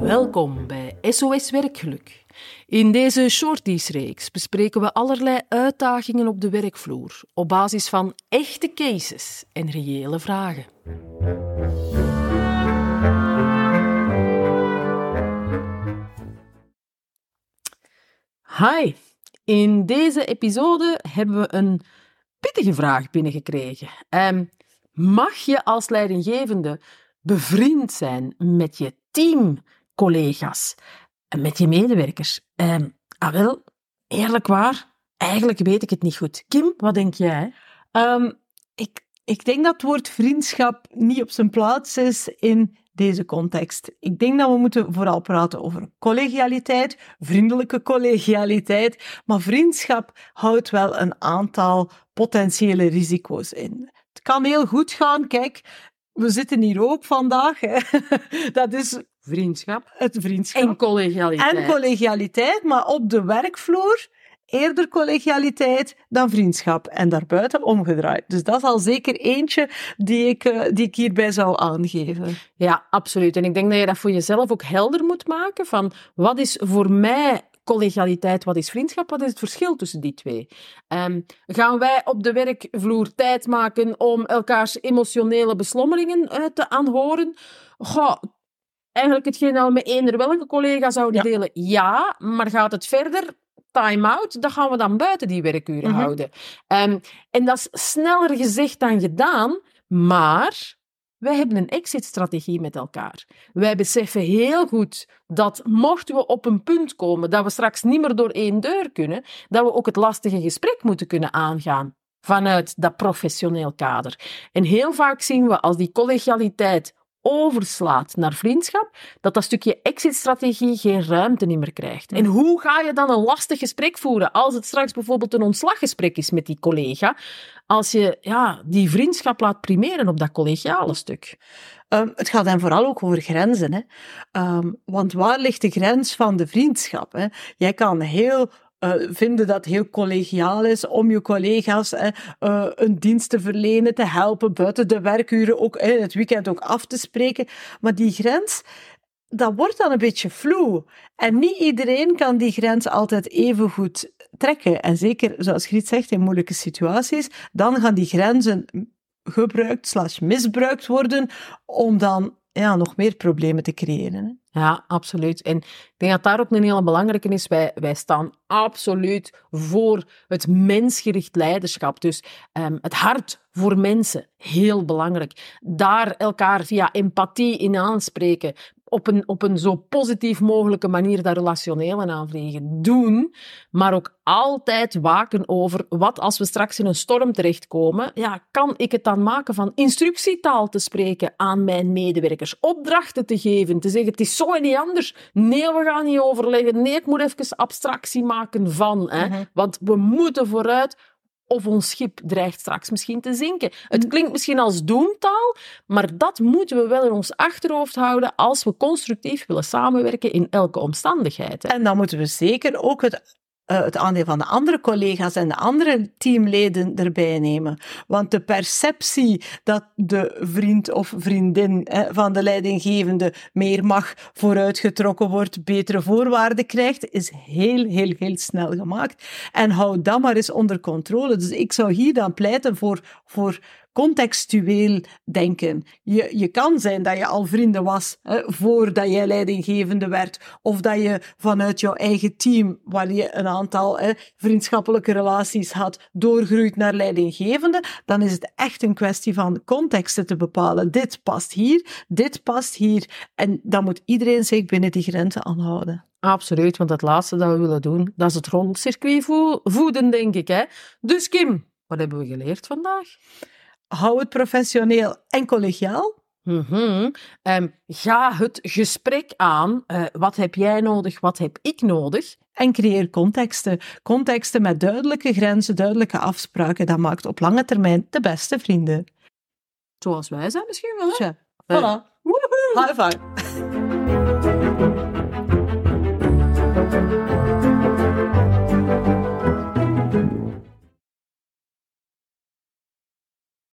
Welkom bij SOS Werkgeluk. In deze shorties-reeks bespreken we allerlei uitdagingen op de werkvloer op basis van echte cases en reële vragen. Hi, in deze episode hebben we een pittige vraag binnengekregen. Ehm, mag je als leidinggevende bevriend zijn met je teamcollega's en met je medewerkers? Um, ah wel, eerlijk waar, eigenlijk weet ik het niet goed. Kim, wat denk jij? Um, ik, ik denk dat het woord vriendschap niet op zijn plaats is in deze context. Ik denk dat we moeten vooral praten over collegialiteit, vriendelijke collegialiteit, maar vriendschap houdt wel een aantal potentiële risico's in. Het kan heel goed gaan. Kijk, we zitten hier ook vandaag. Hè. Dat is vriendschap. Het vriendschap. En collegialiteit. En collegialiteit, maar op de werkvloer eerder collegialiteit dan vriendschap. En daarbuiten omgedraaid. Dus dat is al zeker eentje die ik, uh, die ik hierbij zou aangeven. Ja, absoluut. En ik denk dat je dat voor jezelf ook helder moet maken van wat is voor mij collegialiteit, wat is vriendschap, wat is het verschil tussen die twee? Um, gaan wij op de werkvloer tijd maken om elkaars emotionele beslommeringen uh, te aanhoren? Goh, eigenlijk hetgeen al met eender welke collega zouden ja. delen, ja, maar gaat het verder? time-out, dat gaan we dan buiten die werkuren Mhm. houden. Um, en dat is sneller gezegd dan gedaan, maar wij hebben een exit-strategie met elkaar. Wij beseffen heel goed dat mochten we op een punt komen dat we straks niet meer door één deur kunnen, dat we ook het lastige gesprek moeten kunnen aangaan vanuit dat professioneel kader. En heel vaak zien we als die collegialiteit overslaat naar vriendschap, dat dat stukje exit-strategie geen ruimte meer krijgt. En hoe ga je dan een lastig gesprek voeren als het straks bijvoorbeeld een ontslaggesprek is met die collega, als je ja, die vriendschap laat primeren op dat collegiale stuk? Um, het gaat dan vooral ook over grenzen. Hè? Um, want waar ligt de grens van de vriendschap? Hè? Jij kan heel uh, vinden dat heel collegiaal is om je collega's uh, een dienst te verlenen, te helpen, buiten de werkuren, ook in het weekend ook af te spreken. Maar die grens, dat wordt dan een beetje vloe. En niet iedereen kan die grens altijd even goed trekken. En zeker, zoals Griet zegt, in moeilijke situaties, dan gaan die grenzen gebruikt slash misbruikt worden om dan ja, nog meer problemen te creëren. Ja, absoluut. En ik denk dat daar ook een hele belangrijke is. Wij, wij staan absoluut voor het mensgericht leiderschap. Dus um, het hart voor mensen, heel belangrijk. Daar elkaar via empathie in aanspreken. Op een, op een zo positief mogelijke manier dat relationele aanvliegen doen, maar ook altijd waken over wat als we straks in een storm terechtkomen, ja, kan ik het dan maken van instructietaal te spreken aan mijn medewerkers, opdrachten te geven, te zeggen het is zo en niet anders. Nee, we gaan niet overleggen. Nee, ik moet even abstractie maken van, hè, Mhm. want we moeten vooruit of ons schip dreigt straks misschien te zinken. Het klinkt misschien als doemtaal, maar dat moeten we wel in ons achterhoofd houden als we constructief willen samenwerken in elke omstandigheid. Hè. En dan moeten we zeker ook het, uh, het aandeel van de andere collega's en de andere teamleden erbij nemen. Want de perceptie dat de vriend of vriendin eh, van de leidinggevende meer mag, vooruitgetrokken wordt, betere voorwaarden krijgt, is heel, heel, heel snel gemaakt. En hou dat maar eens onder controle. Dus ik zou hier dan pleiten voor, voor contextueel denken. Je, je kan zijn dat je al vrienden was hè, voordat jij leidinggevende werd, of dat je vanuit jouw eigen team, waar je een aantal hè, vriendschappelijke relaties had, doorgroeit naar leidinggevende, dan is het echt een kwestie van contexten te bepalen. Dit past hier, dit past hier. En dan moet iedereen zich binnen die grenzen aanhouden. Absoluut, want het laatste dat we willen doen, dat is het rondcircuit voeden, denk ik. Hè? Dus Kim, wat hebben we geleerd vandaag? Hou het professioneel en collegiaal. Mm -hmm. um, ga het gesprek aan. Uh, wat heb jij nodig? Wat heb ik nodig? En creëer contexten. Contexten met duidelijke grenzen, duidelijke afspraken. Dat maakt op lange termijn de beste vrienden. Zoals wij zijn misschien wel. Hè? Tja, voilà. High five.